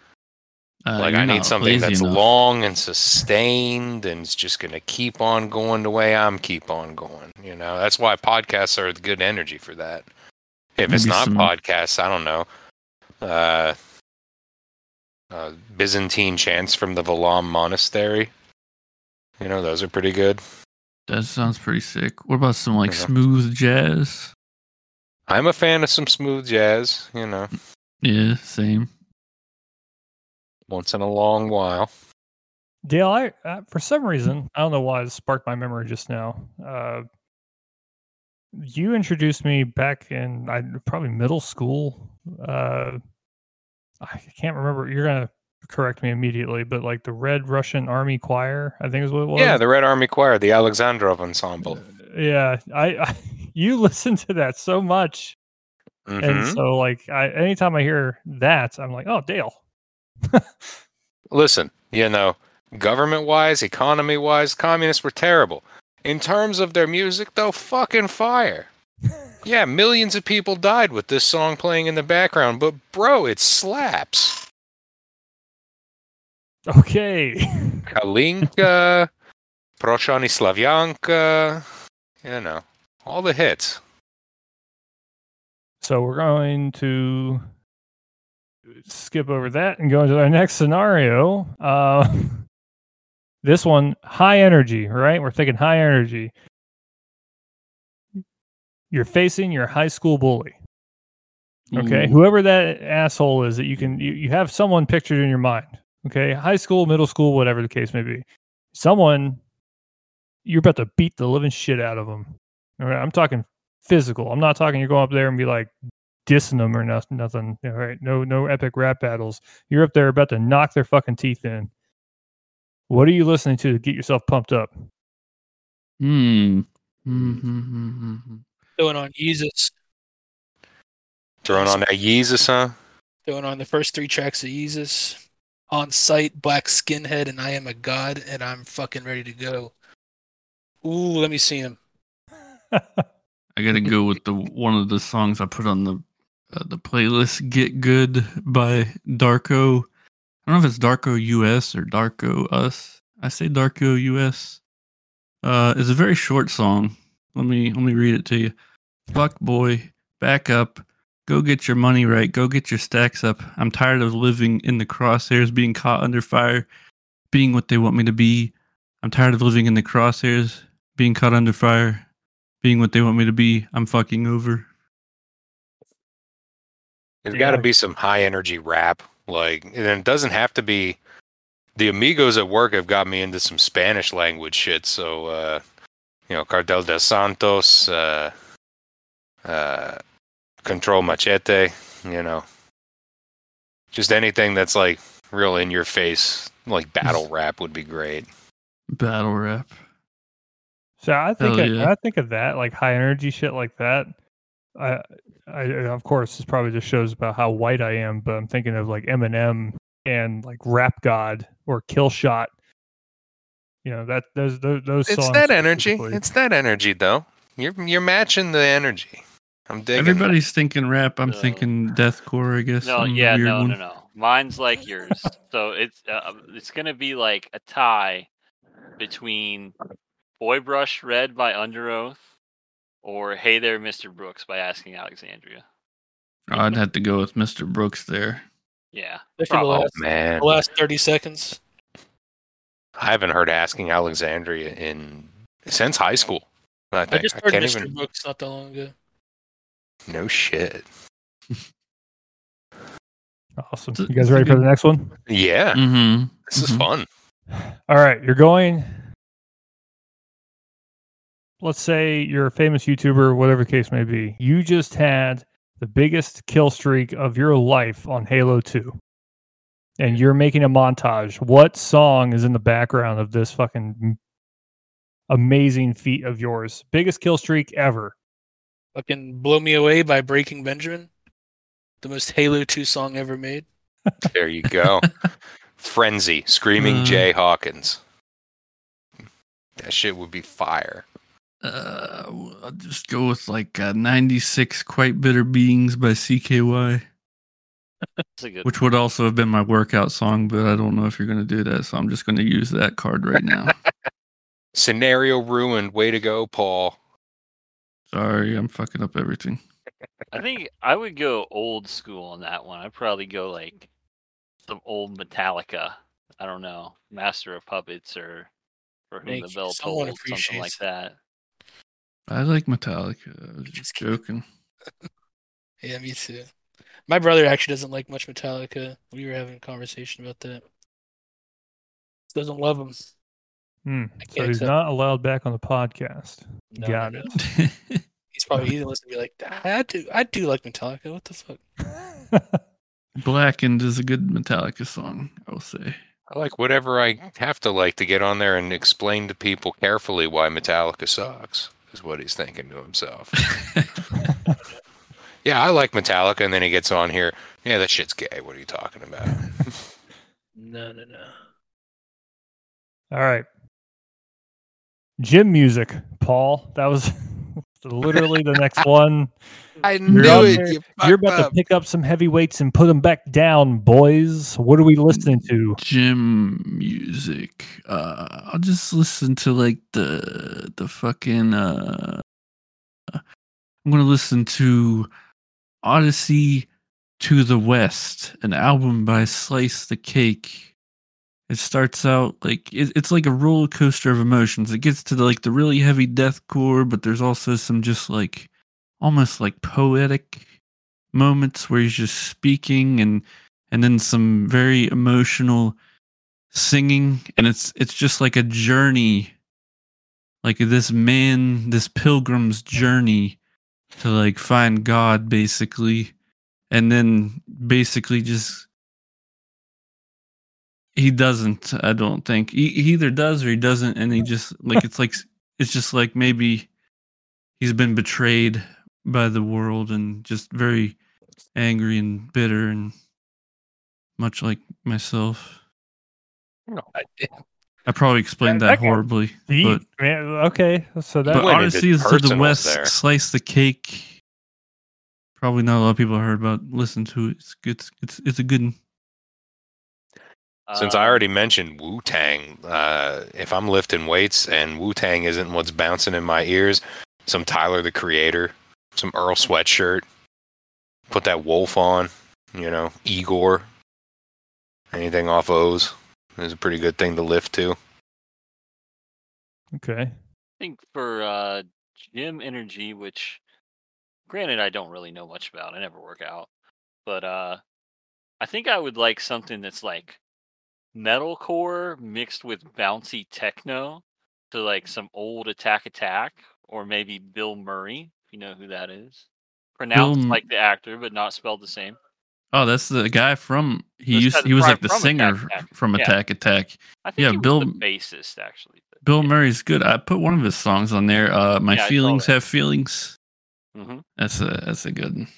Uh, like I need something that's enough. long and sustained and it's just going to keep on going the way I'm keep on going. You know, that's why podcasts are good energy for that. If it's not some- podcasts, I don't know. Uh, uh, Byzantine chants from the Valaam Monastery. You know, those are pretty good. That sounds pretty sick. What about some like Yeah. smooth jazz? I'm a fan of some smooth jazz, you know, Yeah, same. once in a long while. Dale, I uh, for some reason I don't know why it sparked my memory just now. Uh, you introduced me back in I probably middle school. Uh, I can't remember. You're gonna correct me immediately, but like the Red Russian Army Choir, I think is what it was. Yeah, the Red Army Choir, the Alexandrov Ensemble. yeah. I, I you listen to that so much, and Mhm. so like I anytime I hear that, I'm like, oh, Dale. Listen, you know, government wise, economy wise, communists were terrible. In terms of their music, though, fucking fire. Yeah, millions of people died with this song playing in the background, but bro, it slaps. Okay. Kalinka, Proshani Slavyanka, you know, all the hits. So we're going to skip over that and go into our next scenario. Uh, this one, high energy, right? We're thinking high energy. You're facing your high school bully. Okay, Ooh. whoever that asshole is that you can you, you have someone pictured in your mind. Okay, high school, middle school, whatever the case may be. Someone you're about to beat the living shit out of them. All right, I'm talking physical. I'm not talking you're going up there and be like dissing them or nothing. Nothing. All right, no no epic rap battles. You're up there about to knock their fucking teeth in. What are you listening to to get yourself pumped up? Hmm. Mm-hmm. Throwing on Yeezus. Throwing on that Yeezus, huh? Throwing on the first three tracks of Yeezus. On Sight, Black Skinhead, and I Am a God, and I'm fucking ready to go. Ooh, let me see him. I gotta go with the one of the songs I put on the uh, the playlist. Get Good by Darko. I don't know if it's Darko US or Darko Us. I say Darko US. Uh, it's a very short song. Let me let me read it to you. Fuck boy, back up. Go get your money right. Go get your stacks up. I'm tired of living in the crosshairs, being caught under fire, being what they want me to be. I'm tired of living in the crosshairs, being caught under fire, being what they want me to be. I'm fucking over. There's Yeah. got to be some high energy rap, like, and it doesn't have to be. The amigos at work have got me into some Spanish language shit. So, uh, you know, Cartel de Santos, uh, uh, Control Machete, you know, just anything that's like real in your face, like battle rap would be great. Battle rap. So I think Hell of, yeah. I think of that like high energy shit like that. I, I of course this probably just shows about how white I am, but I'm thinking of like Eminem and like Rap God or Kill Shot. You know that those those, those It's songs that energy. It's that energy, though. You're you're matching the energy. I'm digging. Everybody's thinking rap. I'm No. thinking deathcore. I guess. No, I'm yeah, weird no, one. no, no. Mine's like yours. so it's uh, it's gonna be like a tie between "Boy Brushed Red" by Underoath or "Hey There, Mr. Brooks" by Asking Alexandria. I'd have to go with Mr. Brooks there. Yeah, Especially the Probably. Oh last, man, the last 30 seconds. I haven't heard asking Alexandria in since high school. I I just heard can't Mr. even. Brooks not that long ago. No shit. awesome. You guys ready for the next one? Yeah, Mm-hmm. this is Mhm. fun. All right, you're going. Let's say you're a famous YouTuber, whatever the case may be. You just had the biggest kill streak of your life on Halo 2. And you're making a montage. What song is in the background of this fucking amazing feat of yours? Biggest kill streak ever. Fucking Blow Me Away by Breaking Benjamin. The most Halo 2 song ever made. There you go. Frenzy, screaming Uh. Jay Hawkins. That shit would be fire. Uh, I'll just go with like uh, 96 Quite Bitter Beings by CKY, that's a good. which would also have been my workout song, but I don't know if you're going to do that. So I'm just going to use that card right now. Scenario ruined. Way to go, Paul. Sorry, I'm fucking up everything. I think I would go old school on that one. I'd probably go like some old Metallica. I don't know, Master of Puppets or for whom Thank the you. bell Someone tolled, something like appreciates that. I like Metallica. I was just joking. Yeah, me too. My brother actually doesn't like much Metallica. We were having a conversation about that. Doesn't love them. Hmm. I So can't he's accept- not allowed back on the podcast. No, Got no, it. no. He's probably he's gonna listen to like, I do, I do like Metallica. What the fuck? Blackened is a good Metallica song, I will say. I like whatever I have to like to get on there and explain to people carefully why Metallica sucks. Is what he's thinking to himself. yeah, I like Metallica, and then he gets on here. Yeah, that shit's gay. What are you talking about? No, no, no. All right. Gym music, Paul. That was literally the next one. I You're knew it. You You're about up. to pick up some heavy weights and put them back down, boys. What are we listening to? Gym music. Uh, I'll just listen to like the the fucking. Uh, I'm gonna listen to Odyssey to the West, an album by Slice the Cake. It starts out like it, it's like a roller coaster of emotions. It gets to the, like the really heavy deathcore, but there's also some just like almost like poetic moments where he's just speaking and and then some very emotional singing and it's it's just like a journey like this man this pilgrim's journey to like find god basically and then basically just he doesn't i don't think he, he either does or he doesn't and he just like it's like it's just like maybe he's been betrayed by the world and just very angry and bitter and much like myself. No, I probably explained Yeah, that that horribly, Deep, but man. Okay, so that but honestly, it's to the West there. slice the cake. Probably not a lot of people heard about. Listen to it. It's it's it's, it's a good. one. Since I Um, already mentioned Wu Tang, uh, if I'm lifting weights and Wu Tang isn't what's bouncing in my ears, some Tyler the Creator, some Earl Sweatshirt, put that Wolf on, you know, Igor, anything off O's is a pretty good thing to lift to. okay. I think for uh, gym energy, which granted I don't really know much about, I never work out, but uh, I think I would like something that's like metalcore mixed with bouncy techno, to like some old Attack Attack or maybe Bill Murray, if you know who that is. Pronounced M- like the actor, but not spelled the same. Oh, that's the guy from. He This used. He was like the from singer Attack Attack. from Yeah. Attack Attack. I think Yeah, he was Bill- the bassist actually. but Bill yeah. Murray's good. I put one of his songs on there. Uh, my Yeah, feelings have feelings. Mhm. That's a that's a good. one.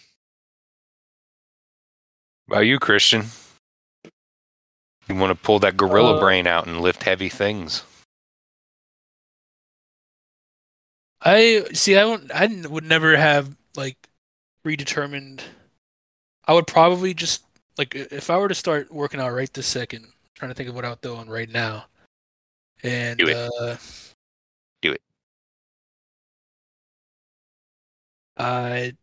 About you, Christian? You want to pull that gorilla Uh, brain out and lift heavy things? I see. I won't. I would never have like predetermined. I would probably just like if I were to start working out right this second. Trying to think of what I would throw on right now, and Do it. uh, Do it. I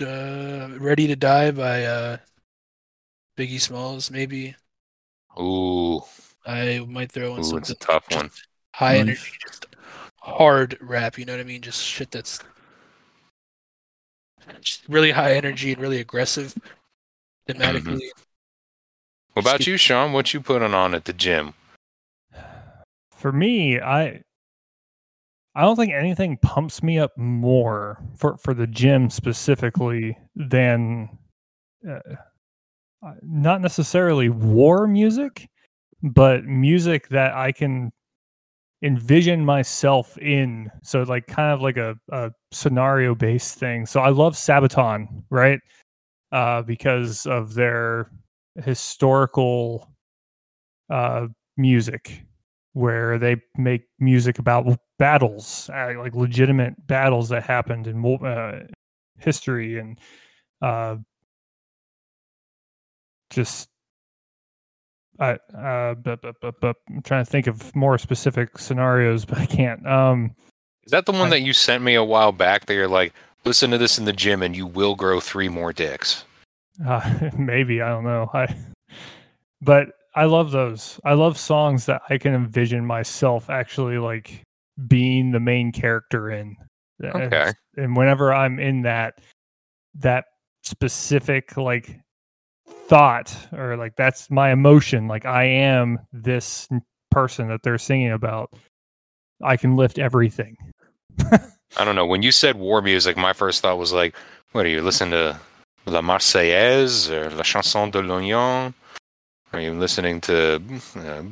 uh, ready to die by uh, Biggie Smalls. Maybe Ooh, I might throw in ooh, something it's a tough one. high Nice. energy, just hard rap. You know what I mean? Just shit that's just really high energy and really aggressive thematically. What about you, Sean? What you putting on at the gym? For me, I I don't think anything pumps me up more for for the gym specifically than uh, not necessarily war music, but music that I can envision myself in. So like kind of like a, a scenario based thing. So I love Sabaton, right? Uh, because of their historical uh, music where they make music about battles, uh, like legitimate battles that happened in uh, history, and uh, just I uh, but, but, but, but I'm trying to think of more specific scenarios, but I can't. Um, Is that the one I- that you sent me a while back? That you're like, listen to this in the gym, and you will grow three more dicks. Uh, maybe I don't know. I, but I love those. I love songs that I can envision myself actually like being the main character in. And- Okay. And whenever I'm in that that specific like thought or like that's my emotion, like I am this person that they're singing about, I can lift everything. I don't know. When you said war music, my first thought was like, what are you listening to? La Marseillaise or La Chanson de l'union Are you listening to uh,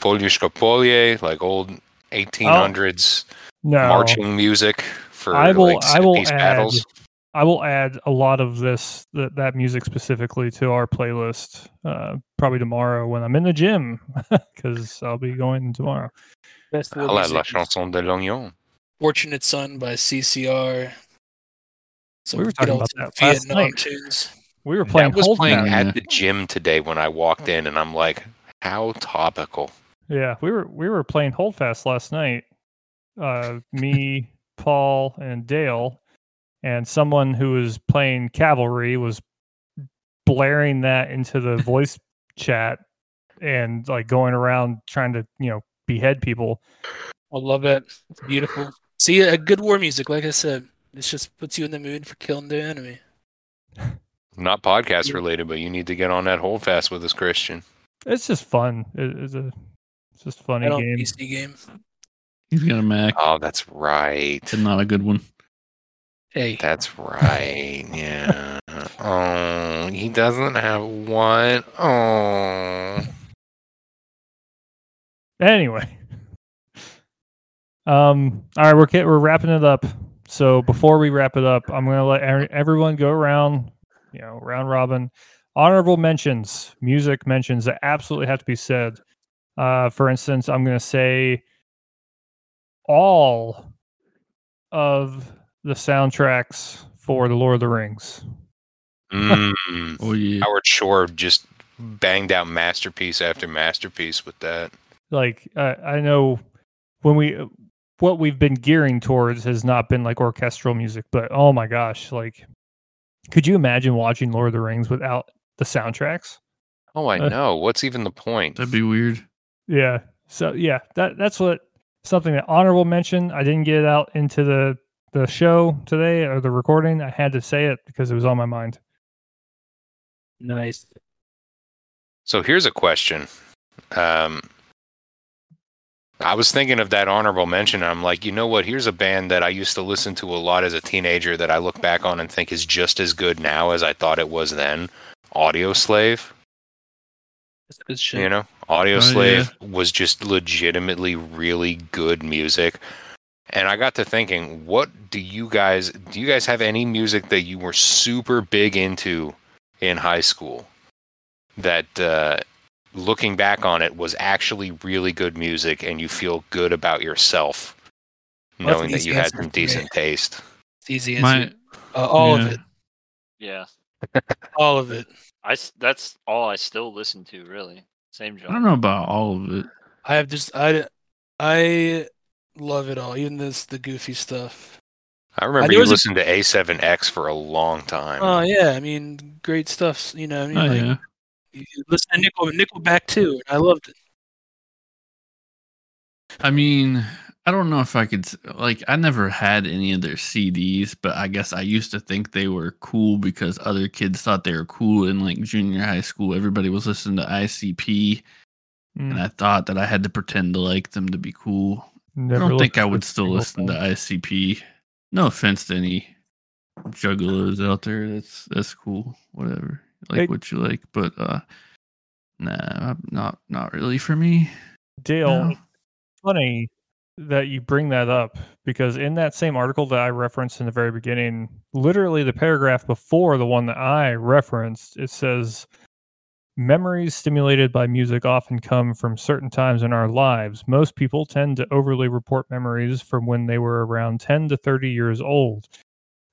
Poliushka Polye, like old 1800s No. marching music for I will- like I will add- battles? I will add a lot of this that, that music specifically to our playlist uh, probably tomorrow when I'm in the gym because I'll be going tomorrow. Best war I'll La Chanson de l'Oignon. Fortunate Son by CCR. So We were talking about that last night. tunes. We were playing That was playing Fast. Fast. at the gym today when I walked in, and I'm like, how topical. Yeah, we were we were playing Holdfast last night. Uh, me, Paul, and Dale, and someone who was playing Cavalry was blaring that into the voice chat and like going around trying to you know behead people. I love it. It's beautiful. See, a good war music, like I said, this just puts you in the mood for killing the enemy. Not podcast related, but you need to get on that Holdfast with us, Christian. It's just fun. It, it's a it's just funny game. PC game. He's got a Mac, Oh, that's right. and not a good one. Hey, That's right. Yeah. oh, he doesn't have one. Oh. Anyway, Um, all right, we're we're wrapping it up. So before we wrap it up, I'm going to let er- everyone go around, you know, round robin. Honorable mentions, music mentions that absolutely have to be said. Uh, for instance, I'm going to say all of the soundtracks for the Lord of the Rings. Mm. Oh yeah. Howard Shore just banged out masterpiece after masterpiece with that. Like uh, I know when we what we've been gearing towards has not been like orchestral music, but oh my gosh, like could you imagine watching Lord of the Rings without the soundtracks? Oh, I Uh, know. What's even the point? That'd be weird. Yeah. So yeah, that that's what something that honorable mention. I didn't get it out into the the show today or the recording. I had to say it because it was on my mind. Nice. So here's a question. Um, I was thinking of that honorable mention. And I'm like, you know what? Here's a band that I used to listen to a lot as a teenager that I look back on and think is just as good now as I thought it was then. Audioslave. That's good shit. You know, Audio Oh, Slave was just legitimately really good music. And I got to thinking, what do you guys do you guys have any music that you were super big into in high school that uh looking back on it was actually really good music and you feel good about yourself Well, knowing that you had some decent taste. It's easy My answer. Uh, all of it. Yeah, All of it. I that's all I still listen to. Really, same job. I don't know about all of it. I have just I I love it all, even this the goofy stuff. I remember there you was a- listened to A7X for a long time. Oh yeah, I mean great stuff. You know, I mean Oh like yeah. you listen to Nickel Nickelback too. and I loved it. I mean, I don't know if I could like I never had any of their CDs, but I guess I used to think they were cool because other kids thought they were cool in like junior high school. Everybody was listening to ICP Mm, and I thought that I had to pretend to like them to be cool. Never I don't think I would still listen to. ICP. No offense to any juggalos out there. That's that's cool. Whatever. Like Hey- what you like, but uh nah, not not really for me. Dale, No. funny that you bring that up because in that same article that I referenced in the very beginning, literally the paragraph before the one that I referenced, it says memories stimulated by music often come from certain times in our lives. Most people tend to overly report memories from when they were around 10 to 30 years old.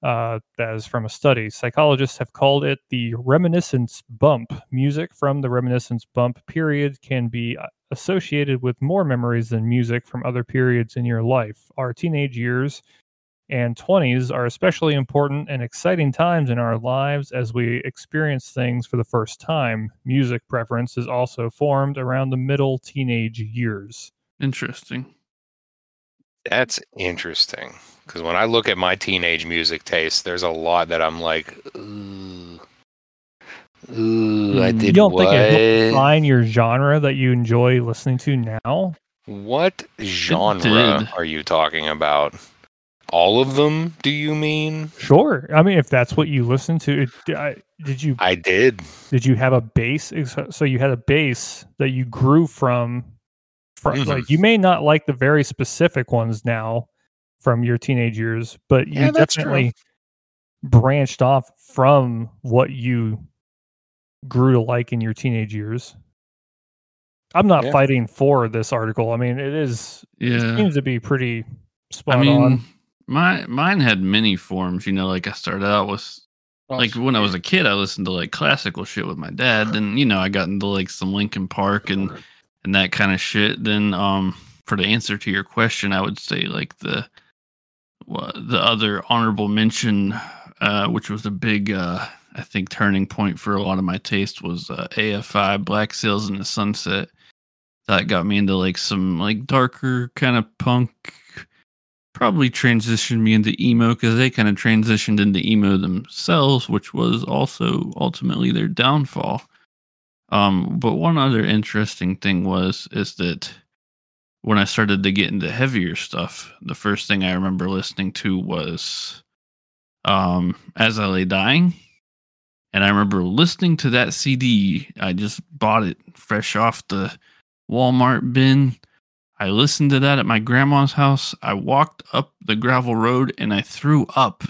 Uh, that is from a study. Psychologists have called it the reminiscence bump. Music from the reminiscence bump period can be uh, associated with more memories than music from other periods in your life. Our teenage years and 20s are especially important and exciting times in our lives as we experience things for the first time. Music preference is also formed around the middle teenage years. Interesting. That's interesting. Because when I look at my teenage music taste, there's a lot that I'm like, ooh, ooh, I Mm. did you don't what? think it helps define your genre that you enjoy listening to now? what genre are you talking about? All of them? Do you mean? Sure. I mean, if that's what you listen to, it, did you I did. did you have a base? So- So you had a base that you grew from. From Mhm. like you may not like the very specific ones now from your teenage years, but you Yeah, that's true. definitely branched off from what you grew to like in your teenage years. I'm not Yeah. fighting for this article. I mean, it is it seems to be pretty spot I mean, on. My mine had many forms. You know, like I started out with like when I was a kid, I listened to like classical shit with my dad. Then you know, I got into like some Linkin Park and and that kind of shit. Then, um, for the answer to your question, I would say like the wha- the other honorable mention, uh, which was a big, uh, I think, turning point for a lot of my taste was uh, AFI Black Sails in the Sunset. That got me into like some like darker kind of punk probably transitioned me into emo because they kind of transitioned into emo themselves, which was also ultimately their downfall. Um, but one other interesting thing was is that when I started to get into heavier stuff, the first thing I remember listening to was um, "As I Lay Dying," and I remember listening to that CD. I just bought it fresh off the Walmart bin. I listened to that at my grandma's house. I walked up the gravel road and I threw up.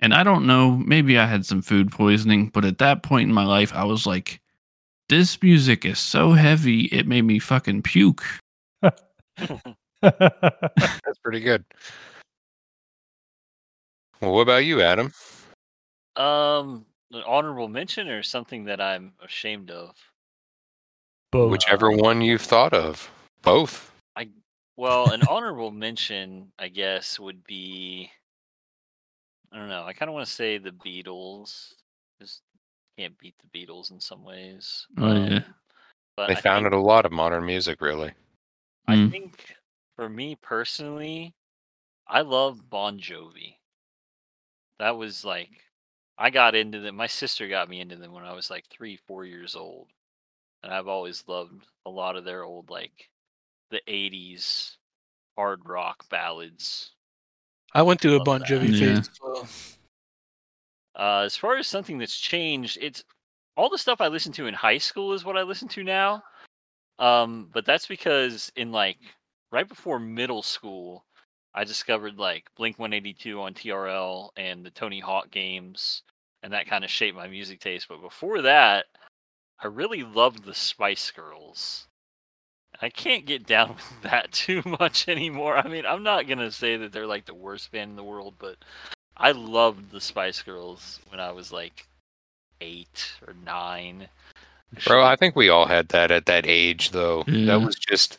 And I don't know, maybe I had some food poisoning, but at that point in my life, I was like, this music is so heavy, it made me fucking puke. That's pretty good. Well, what about you, Adam? Um, an honorable mention or something that I'm ashamed of. Both. Whichever one you've thought of. Both. I well, an honorable mention, I guess, would be. I don't know. I kind of want to say the Beatles. Just can't beat the Beatles in some ways. Oh, yeah. Um, But They I founded think- a lot of modern music, really. I Mm. think for me personally, I love Bon Jovi. That was like I got into them. My sister got me into them when I was like three, four years old, and I've always loved a lot of their old like the '80s hard rock ballads. I went through a Love Bon that. Jovi Yeah. phase as well. Uh, as far as something that's changed, it's all the stuff I listened to in high school is what I listen to now. Um, but that's because in like right before middle school, I discovered like Blink 182 on TRL and the Tony Hawk games, and that kind of shaped my music taste. But before that, I really loved the Spice Girls. I can't get down with that too much anymore. I mean, I'm not gonna say that they're like the worst band in the world, but I loved the Spice Girls when I was like eight or nine. Bro, I think we all had that at that age, though. Yeah. That mm-hmm. was just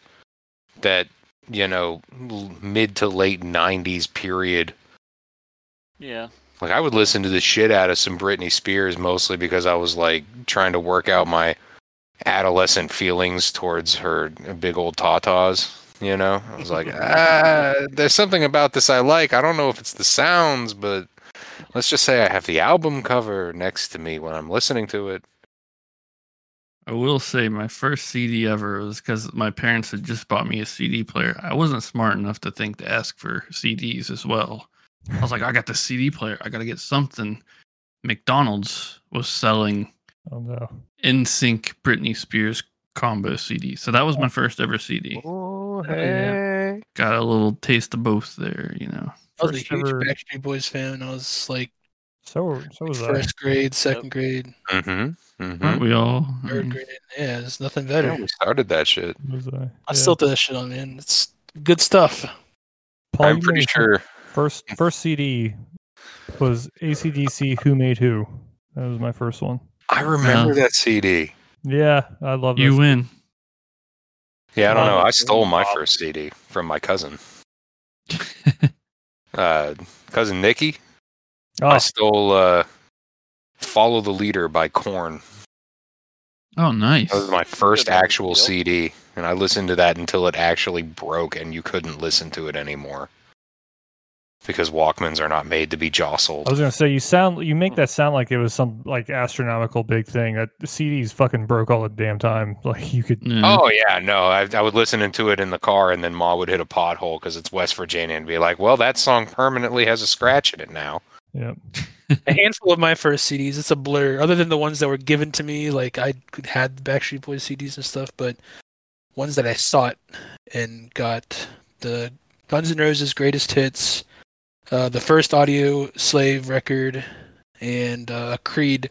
that, you know, mid to late 90s period. yeah, Like, I would listen to the shit out of some Britney Spears mostly because I was, like, trying to work out my adolescent feelings towards her big old tatas. You know, I was like, ah, there's something about this I like. I don't know if it's the sounds, but let's just say I have the album cover next to me when I'm listening to it. I will say my first CD ever was because my parents had just bought me a CD player. I wasn't smart enough to think to ask for CDs as well. I was like, I got the CD player. I got to get something. McDonald's was selling oh no. NSYNC Britney Spears combo CD. So that was my first ever CD. Oh, yeah. Got a little taste of both there, you know. I was a First huge ever- Backstreet Boys fan. I was like So so was I. first grade, second grade, Mm-hmm. Mm-hmm. Aren't we all? third Um, grade. Yeah, there's nothing Yeah, better. we started that shit. Was I? I still throw that shit on, man. It's good stuff. Paul, I'm pretty sure. First first CD was ACDC Who Made Who. That was my first one. I remember Yeah. that CD. Yeah, I love You this. win. Yeah, I don't know. I stole my first CD from my cousin, uh, cousin Nikki. I Oh, stole uh, "Follow the Leader" by Korn. oh, nice. That was my first actual Bill. CD, and I listened to that until it actually broke, and you couldn't listen to it anymore because Walkmans are not made to be jostled. I was gonna say you sound you make that sound like it was some like astronomical big thing. That CDs fucking broke all the damn time. Like you could Yeah. Oh yeah, no, I, I would listen to it in the car, and then Ma would hit a pothole because it's West Virginia, and be like, "Well, that song permanently has a scratch in it now." yeah. A handful of my first CDs. It's a blur. Other than the ones that were given to me, like I had the Backstreet Boys CDs and stuff, but ones that I sought and got the Guns N' Roses greatest hits, uh, the first Audioslave record, and uh, Creed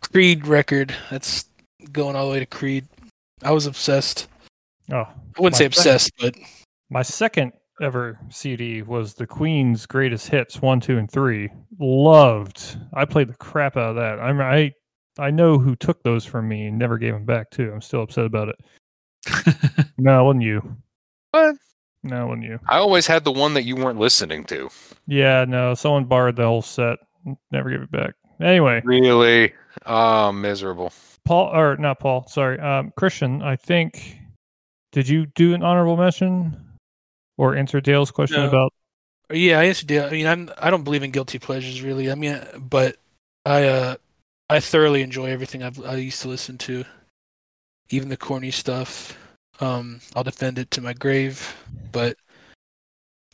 Creed record. That's going all the way to Creed. I was obsessed. Oh, I wouldn't My say second- obsessed, but my second ever CD was the Queen's Greatest Hits one, two, and three. Loved. I played the crap out of that. I'm I I know who took those from me and never gave them back too. I'm still upset about it. No, it wasn't you. What? No, it wasn't you. I always had the one that you weren't listening to. Yeah, no, someone borrowed the whole set. Never gave it back. Anyway, Really? Oh, miserable. Paul or not Paul, sorry. Um Christian, I think did you do an honorable mention or answer Dale's question No. about Yeah, I answered. Yeah, I mean, I'm I don't believe in guilty pleasures really. I mean, but I uh I thoroughly enjoy everything I've I used to listen to, even the corny stuff. Um, I'll defend it to my grave. But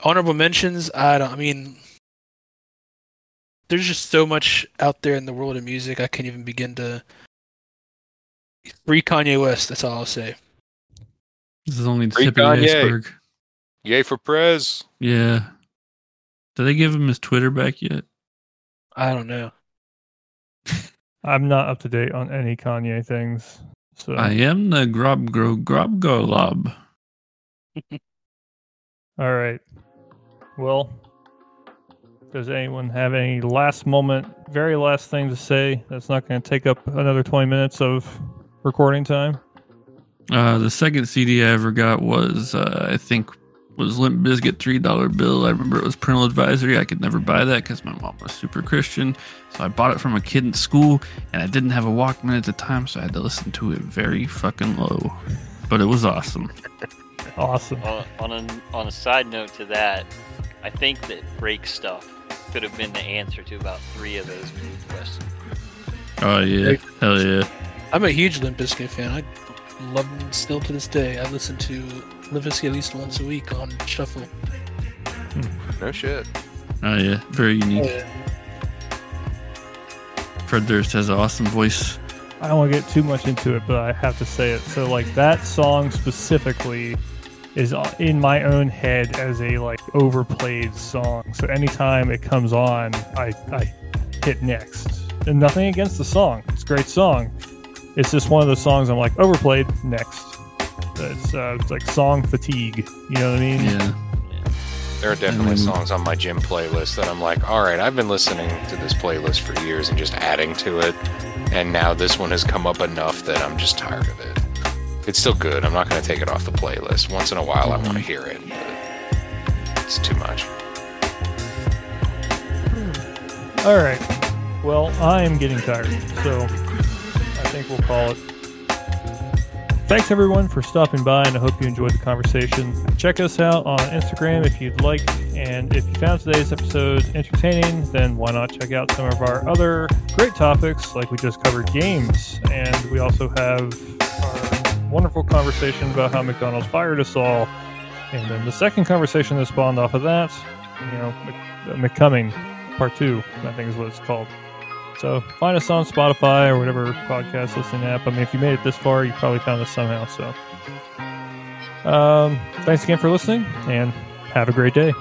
honorable mentions, I don't. I mean, there's just so much out there in the world of music. I can't even begin to. Free Kanye West. That's all I'll say. This is only the Free tip of the Kanye. iceberg. Yay for Prez. Yeah. Did they give him his Twitter back yet? I don't know. I'm not up to date on any Kanye things. So I am the Grob Gro Grob Golob. all right. Well, does anyone have any last moment, very last thing to say that's not going to take up another 20 minutes of recording time? Uh, the second CD I ever got was, uh, I think, was Limp Bizkit three dollar bill. I remember it was parental advisory. I could never buy that because my mom was super Christian, so I bought it from a kid in school, and I didn't have a Walkman at the time, so I had to listen to it very fucking low. But it was awesome. Awesome. On, on a on a side note to that, I think that break stuff could have been the answer to about three of those food questions. Oh yeah, hell yeah. I'm a huge Limp Bizkit fan. I love them still to this day. I listen to Limp Bizkit at least once a week on shuffle. Hmm, no shit. Oh yeah, very unique. Fred Durst has an awesome voice. I don't want to get too much into it, but I have to say it. So, like that song specifically is in my own head as a like overplayed song. So anytime it comes on, I I hit next. And nothing against the song; it's a great song. It's just one of those songs I'm like overplayed next. It's uh, it's like song fatigue. You know what I mean? Yeah, There are definitely songs on my gym playlist that I'm like, all right, I've been listening to this playlist for years and just adding to it. And now this one has come up enough that I'm just tired of it. It's still good. I'm not going to take it off the playlist. Once in a while, I want to hear it, but it's too much. All right. Well, I am getting tired, so I think we'll call it. Thanks everyone for stopping by, and I hope you enjoyed the conversation. Check us out on Instagram if you'd like, and if you found today's episode entertaining, then why not check out some of our other great topics, like we just covered games, and we also have our wonderful conversation about how McDonald's fired us all, and then the second conversation that spawned off of that, you know, Mc- uh, McCumming Part Two, I think is what it's called. So find us on Spotify or whatever podcast listening app. I mean, if you made it this far, you probably found us somehow. So, um, thanks again for listening, and have a great day.